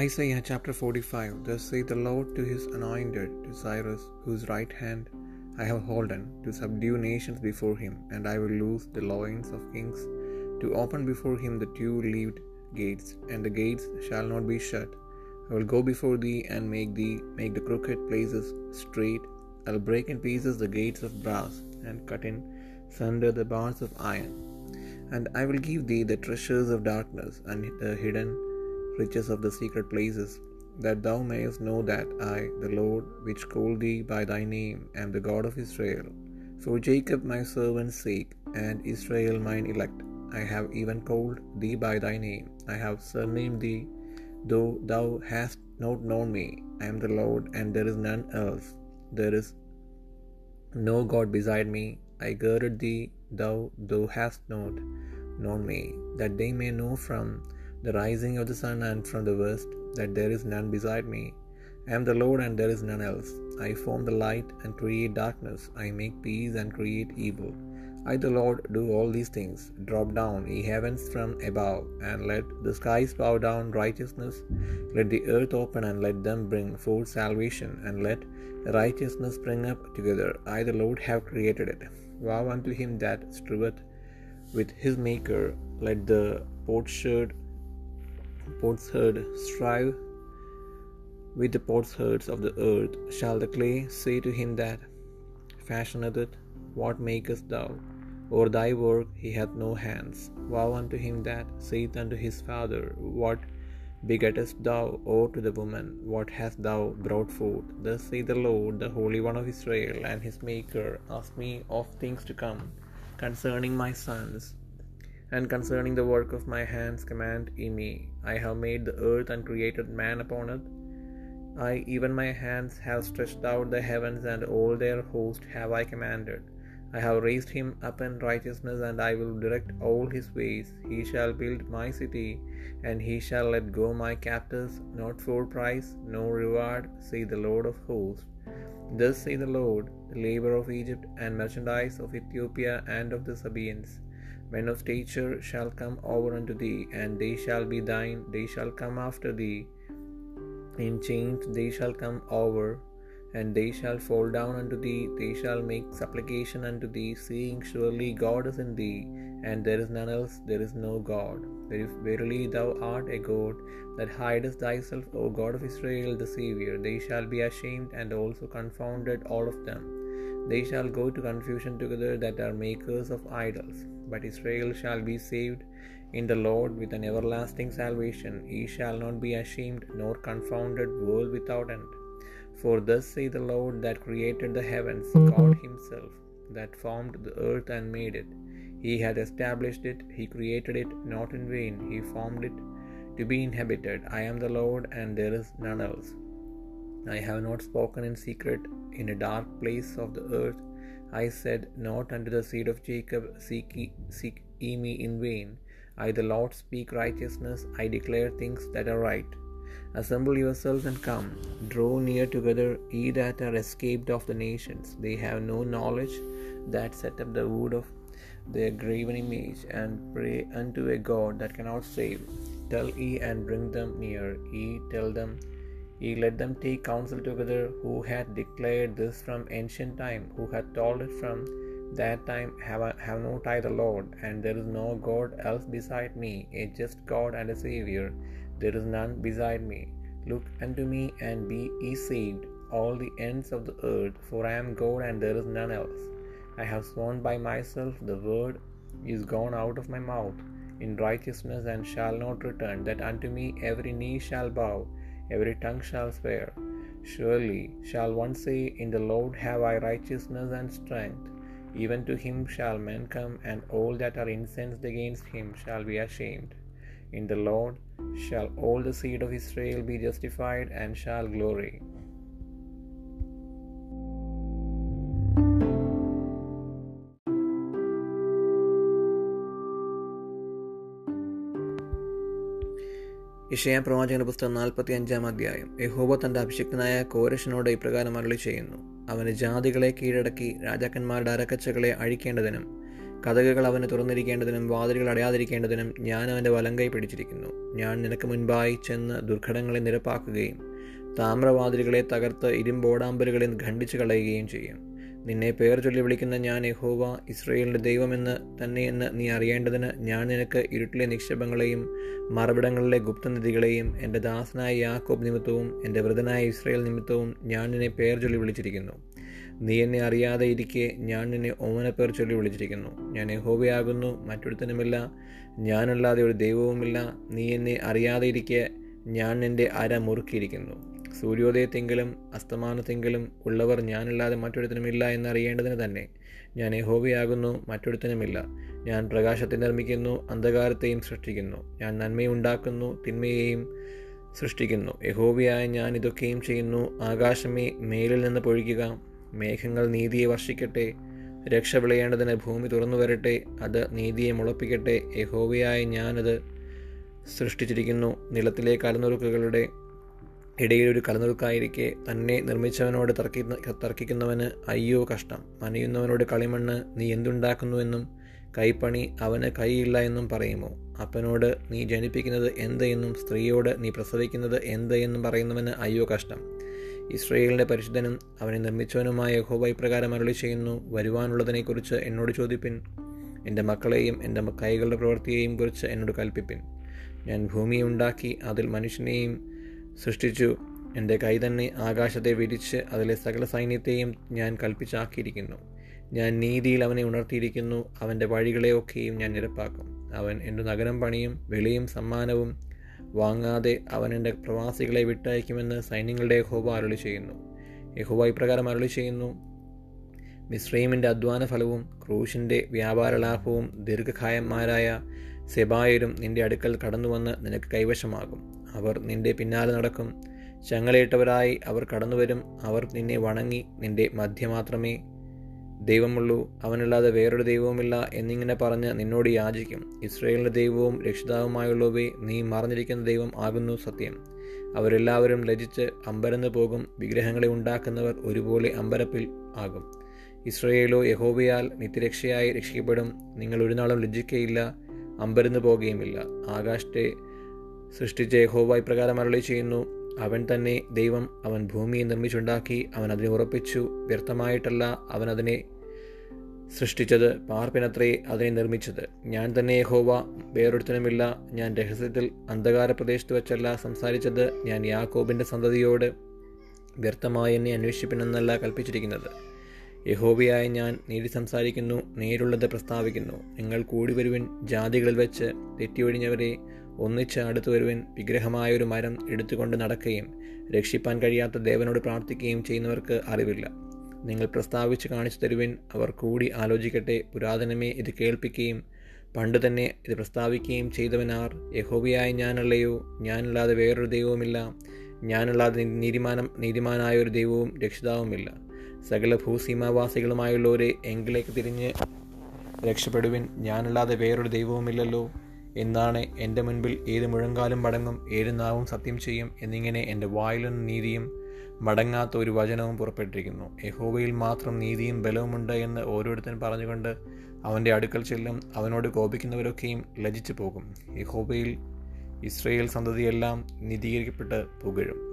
Isaiah chapter 45 Thus saith the Lord to his anointed, to Cyrus, whose right hand I have holden, to subdue nations before him, and I will loose the loins of kings, to open before him the two leaved gates, and the gates shall not be shut. I will go before thee and make thee make the crooked places straight. I will break in pieces the gates of brass, and cut in sunder the bars of iron. And I will give thee the treasures of darkness, and the hidden riches of the secret places, that thou mayest know that I, the Lord, which called thee by thy name, am the God of Israel. For Jacob my servant's sake, and Israel mine elect, I have even called thee by thy name. I have surnamed thee, though thou hast not known me. I am the Lord, and there is none else. There is no God beside me. I girded thee, thou thou hast not known me, that they may know from the rising of the sun and from the west, that there is none beside me. I am the Lord, and there is none else. I form the light and create darkness. I make peace and create evil. I, the Lord, do all these things. Drop down, ye heavens from above, and let the skies bow down righteousness. Let the earth open, and let them bring forth salvation, and let righteousness spring up together. I, the Lord, have created it. Woe unto him that striveth with his Maker. Let the potsherd potsherd strive with the potsherds of the earth. Shall the clay say to him that fashioneth it, What makest thou? Or thy work he hath no hands. Vow unto him that saith unto his father, What begettest thou? Or to the woman, What hast thou brought forth? Thus saith the Lord, the Holy One of Israel, and his Maker, Ask me of things to come, concerning my sons, and concerning the work of my hands command in me. I have made the earth and created man upon it. I, even my hands, have stretched out the heavens, and all their host have I commanded. I have raised him up in righteousness, and I will direct all his ways. He shall build my city, and he shall let go my captives, not for price, nor reward, say the Lord of hosts. Thus say the Lord, the labor of Egypt, and merchandise of Ethiopia and of the Sabaeans. Men of stature shall come over unto thee, and they shall be thine, they shall come after thee. In chains they shall come over, and they shall fall down unto thee, they shall make supplication unto thee, saying, Surely God is in thee, and there is none else, there is no God. Verily thou art a God that hidest thyself, O God of Israel, the Saviour, they shall be ashamed and also confounded, all of them. They shall go to confusion together that are makers of idols. But Israel shall be saved in the Lord with an everlasting salvation. He shall not be ashamed nor confounded, world without end. For thus saith the Lord that created the heavens, God Himself, that formed the earth and made it. He hath established it, He created it not in vain, He formed it to be inhabited. I am the Lord, and there is none else. I have not spoken in secret in a dark place of the earth. I said not unto the seed of Jacob, Seek ye, seek ye me in vain. I, the Lord, speak righteousness, I declare things that are right. Assemble yourselves and come, draw near together, ye that are escaped of the nations. They have no knowledge that set up the wood of their graven image, and pray unto a God that cannot save. Tell ye and bring them near, ye tell them, ye let them take counsel together, who hath declared this from ancient time, who hath told it from that time have, I, have not I the Lord, and there is no God else beside me, a just God and a Saviour. There is none beside me. Look unto me and be ye saved, all the ends of the earth, for I am God and there is none else. I have sworn by myself, the word is gone out of my mouth in righteousness and shall not return, that unto me every knee shall bow, every tongue shall swear. Surely shall one say, In the Lord have I righteousness and strength. Even to him shall men come, and all that are incensed against him shall be ashamed. In the Lord shall all the seed of Israel be justified and shall glory. ഇഷയ പ്രവാചകന്റെ പുസ്തകം നാൽപ്പത്തി അഞ്ചാം അധ്യായം. യഹോബ തന്റെ അഭിഷിക്തനായ കോരശനോട് ഇപ്രകാരം അരളി ചെയ്യുന്നു. അവന് ജാതികളെ കീഴടക്കി രാജാക്കന്മാരുടെ അരക്കച്ചകളെ അഴിക്കേണ്ടതിനും കഥകൾ അവന് തുറന്നിരിക്കേണ്ടതിനും വാതിലുകൾ അടയാതിരിക്കേണ്ടതിനും ഞാൻ അവന്റെ വലങ്കൈ പിടിച്ചിരിക്കുന്നു. ഞാൻ നിനക്ക് മുൻപായി ചെന്ന് ദുർഘടങ്ങളെ നിരപ്പാക്കുകയും താമ്രവാതിലുകളെ തകർത്ത് ഇരുമ്പോടാമ്പലുകളെ ഖണ്ഡിച്ചു കളയുകയും ചെയ്യും. നിന്നെ പേർ ചൊല്ലി വിളിക്കുന്ന ഞാൻ യഹോവ ഇസ്രയേലിന്റെ ദൈവമെന്ന് തന്നെയെന്ന് നീ അറിയേണ്ടതിന് ഞാൻ നിനക്ക് ഇരുട്ടിലെ നിക്ഷേപങ്ങളെയും മറുപടങ്ങളിലെ ഗുപ്തനിധികളെയും എന്റെ ദാസനായ യാക്കോബ് നിമിത്തവും എന്റെ വൃതനായ ഇസ്രയേൽ നിമിത്തവും ഞാൻ നിന്നെ പേർ ചൊല്ലി വിളിച്ചിരിക്കുന്നു. നീ എന്നെ അറിയാതെ ഇരിക്കെ ഞാൻ നിന്നെ ഓമനപ്പേർ ചൊല്ലി വിളിച്ചിരിക്കുന്നു. ഞാൻ യഹോവയാകുന്നു മറ്റൊരുത്തനുമില്ല. ഞാനല്ലാതെ ഒരു ദൈവവുമില്ല. നീ എന്നെ അറിയാതെ ഇരിക്കെ ഞാൻ എന്റെ അര മുറുക്കിയിരിക്കുന്നു. സൂര്യോദയത്തെങ്കിലും അസ്തമാനത്തെങ്കിലും ഉള്ളവർ ഞാനല്ലാതെ മറ്റൊരുത്തനുമില്ല എന്നറിയേണ്ടതിന് തന്നെ ഞാൻ യഹോവയാകുന്നു മറ്റൊരുത്തനുമില്ല. ഞാൻ പ്രകാശത്തെ നിർമ്മിക്കുന്നു അന്ധകാരത്തെയും സൃഷ്ടിക്കുന്നു. ഞാൻ നന്മയുണ്ടാക്കുന്നു തിന്മയെയും സൃഷ്ടിക്കുന്നു. യഹോവയായ ഞാൻ ഇതൊക്കെയും ചെയ്യുന്നു. ആകാശമേ മേലിൽ നിന്ന് പൊഴിക്കുക. മേഘങ്ങൾ നീതിയെ വർഷിക്കട്ടെ. രക്ഷ വിളയേണ്ടതിന് ഭൂമി തുറന്നു വരട്ടെ. അത് നീതിയെ മുളപ്പിക്കട്ടെ. യഹോവയായ ഞാനത് സൃഷ്ടിച്ചിരിക്കുന്നു. നിലത്തിലെ കലനുറുക്കുകളുടെ ഇടയിൽ ഒരു കലനുറുക്കായിരിക്കെ തന്നെ നിർമ്മിച്ചവനോട് തർക്കി തർക്കിക്കുന്നവന് അയ്യോ കഷ്ടം. മനയുന്നവനോട് കളിമണ്ണ് നീ എന്തുണ്ടാക്കുന്നുവെന്നും കൈപ്പണി അവന് കൈയില്ല എന്നും പറയുമോ? അപ്പനോട് നീ ജനിപ്പിക്കുന്നത് എന്ത് എന്നും സ്ത്രീയോട് നീ പ്രസവിക്കുന്നത് എന്ത് എന്നും പറയുന്നവന് അയ്യോ കഷ്ടം. ഇസ്രയേലിന്റെ പരിശുദ്ധനും അവനെ നിർമ്മിച്ചവനുമായ യഹോബ ഇപ്രകാരം അരുളി ചെയ്യുന്നു വരുവാനുള്ളതിനെക്കുറിച്ച് എന്നോട് ചോദിപ്പിൻ. എന്റെ മക്കളെയും എന്റെ കൈകളുടെ പ്രവൃത്തിയെയും കുറിച്ച് എന്നോട് കൽപ്പിപ്പിൻ. ഞാൻ ഭൂമിയുണ്ടാക്കി അതിൽ മനുഷ്യനെയും സൃഷ്ടിച്ചു. എന്റെ കൈ തന്നെ ആകാശത്തെ വിരിച്ച് അതിലെ സകല സൈന്യത്തെയും ഞാൻ കൽപ്പിച്ചാക്കിയിരിക്കുന്നു. ഞാൻ നീതിയിൽ അവനെ ഉണർത്തിയിരിക്കുന്നു. അവന്റെ വഴികളെയൊക്കെയും ഞാൻ നിരപ്പാക്കും. അവൻ എന്റെ നഗരം പണിയും വെളിയും സമ്മാനവും വാങ്ങാതെ അവൻ എന്റെ പ്രവാസികളെ വിട്ടയക്കുമെന്ന് സൈന്യങ്ങളുടെ യഹോബ അരുളി ചെയ്യുന്നു. യഹോബ ഇപ്രകാരം അരുളി ചെയ്യുന്നു. മിശ്രീമിന്റെ അധ്വാന ഫലവും ക്രൂശിന്റെ വ്യാപാര ലാഭവും ദീർഘകായന്മാരായ സെബായരും നിന്റെ അടുക്കൽ കടന്നുവന്ന് നിനക്ക് കൈവശമാകും. അവർ നിന്റെ പിന്നാലെ നടക്കും. ചങ്ങലയിട്ടവരായി അവർ കടന്നുവരും. അവർ നിന്നെ വണങ്ങി നിന്റെ മധ്യ മാത്രമേ ദൈവമുള്ളൂ അവനല്ലാതെ വേറൊരു ദൈവവുമില്ല എന്നിങ്ങനെ പറഞ്ഞ് നിന്നോട് യാചിക്കും. ഇസ്രയേലിന്റെ ദൈവവും രക്ഷിതാവുമായുള്ളവേ നീ മറഞ്ഞിരിക്കുന്ന ദൈവം ആകുന്നു സത്യം. അവരെല്ലാവരും ലജിച്ച് അമ്പരന്ന് പോകും. വിഗ്രഹങ്ങളെ ഉണ്ടാക്കുന്നവർ ഒരുപോലെ അമ്പരപ്പിൽ ആകും. ഇസ്രയേലോ യഹോവയാൽ നിത്യരക്ഷയായി രക്ഷിക്കപ്പെടും. നിങ്ങൾ ഒരു നാളും ലജ്ജിക്കയില്ല അമ്പരന്ന് പോകുകയുമില്ല. ആകാശത്തെ സൃഷ്ടിച്ച യഹോവ ഇപ്രകാരം അരളി ചെയ്യുന്നു. അവൻ തന്നെ ദൈവം അവൻ ഭൂമിയെ നിർമ്മിച്ചുണ്ടാക്കി അവൻ അതിനെ ഉറപ്പിച്ചു. വ്യർത്ഥമായിട്ടല്ല അവൻ അതിനെ സൃഷ്ടിച്ചത് പാർപ്പിനത്രേ അതിനെ നിർമ്മിച്ചത്. ഞാൻ തന്നെ യഹോവ വേറൊരുത്തനുമില്ല. ഞാൻ രഹസ്യത്തിൽ അന്ധകാര പ്രദേശത്ത് വെച്ചല്ല സംസാരിച്ചത് ഞാൻ യാക്കോബിന്റെ സന്തതിയോട് വ്യർത്ഥമായി എന്നെ അന്വേഷിപ്പിനെന്നല്ല കൽപ്പിച്ചിരിക്കുന്നത്. യഹോവയായ ഞാൻ നീതി സംസാരിക്കുന്നു നേരുള്ളത് പ്രസ്താവിക്കുന്നു. നിങ്ങൾ കൂടി വരുവിൻ ജാതികളിൽ വെച്ച് തെറ്റിയൊഴിഞ്ഞവരെ ഒന്നിച്ച് അടുത്തു വരുവിൻ വിഗ്രഹമായ ഒരു മരം എടുത്തുകൊണ്ട് നടക്കുകയും രക്ഷിപ്പാൻ കഴിയാത്ത ദേവനോട് പ്രാർത്ഥിക്കുകയും ചെയ്യുന്നവർക്ക് അറിവില്ല. നിങ്ങൾ പ്രസ്താവിച്ച് കാണിച്ചു തരുവിൻ അവർ കൂടി ആലോചിക്കട്ടെ. പുരാതനമേ ഇത് കേൾപ്പിക്കുകയും പണ്ട് തന്നെ ഇത് പ്രസ്താവിക്കുകയും ചെയ്തവനാർ. യഹോബിയായ ഞാനല്ലയോ? ഞാനല്ലാതെ വേറൊരു ദൈവവുമില്ല. ഞാനല്ലാതെ നീതിമാനം നീതിമാനായ ഒരു ദൈവവും രക്ഷിതാവുമില്ല. സകല ഭൂസീമാവാസികളുമായുള്ളവരെ എങ്കിലേക്ക് തിരിഞ്ഞ് രക്ഷപ്പെടുവിൻ. ഞാനല്ലാതെ വേറൊരു ദൈവവുമില്ലല്ലോ. എന്നാണ് എന്റെ മുൻപിൽ ഏത് മുഴങ്കാലും മടങ്ങും ഏത് നാവും സത്യം ചെയ്യും എന്നിങ്ങനെ എന്റെ വായിലും നീതിയും മടങ്ങാത്ത ഒരു വചനവും പുറപ്പെട്ടിരിക്കുന്നു. യഹോവയിൽ മാത്രം നീതിയും ബലവുമുണ്ട് എന്ന് ഓരോരുത്തരും പറഞ്ഞുകൊണ്ട് അവന്റെ അടുക്കൽ ചെല്ലും അവനോട് കോപിക്കുന്നവരൊക്കെയും ലജിച്ചു പോകും. യഹോബയിൽ ഇസ്രയേൽ സന്തതിയെല്ലാം നീതീകരിക്കപ്പെട്ട് പുകഴും.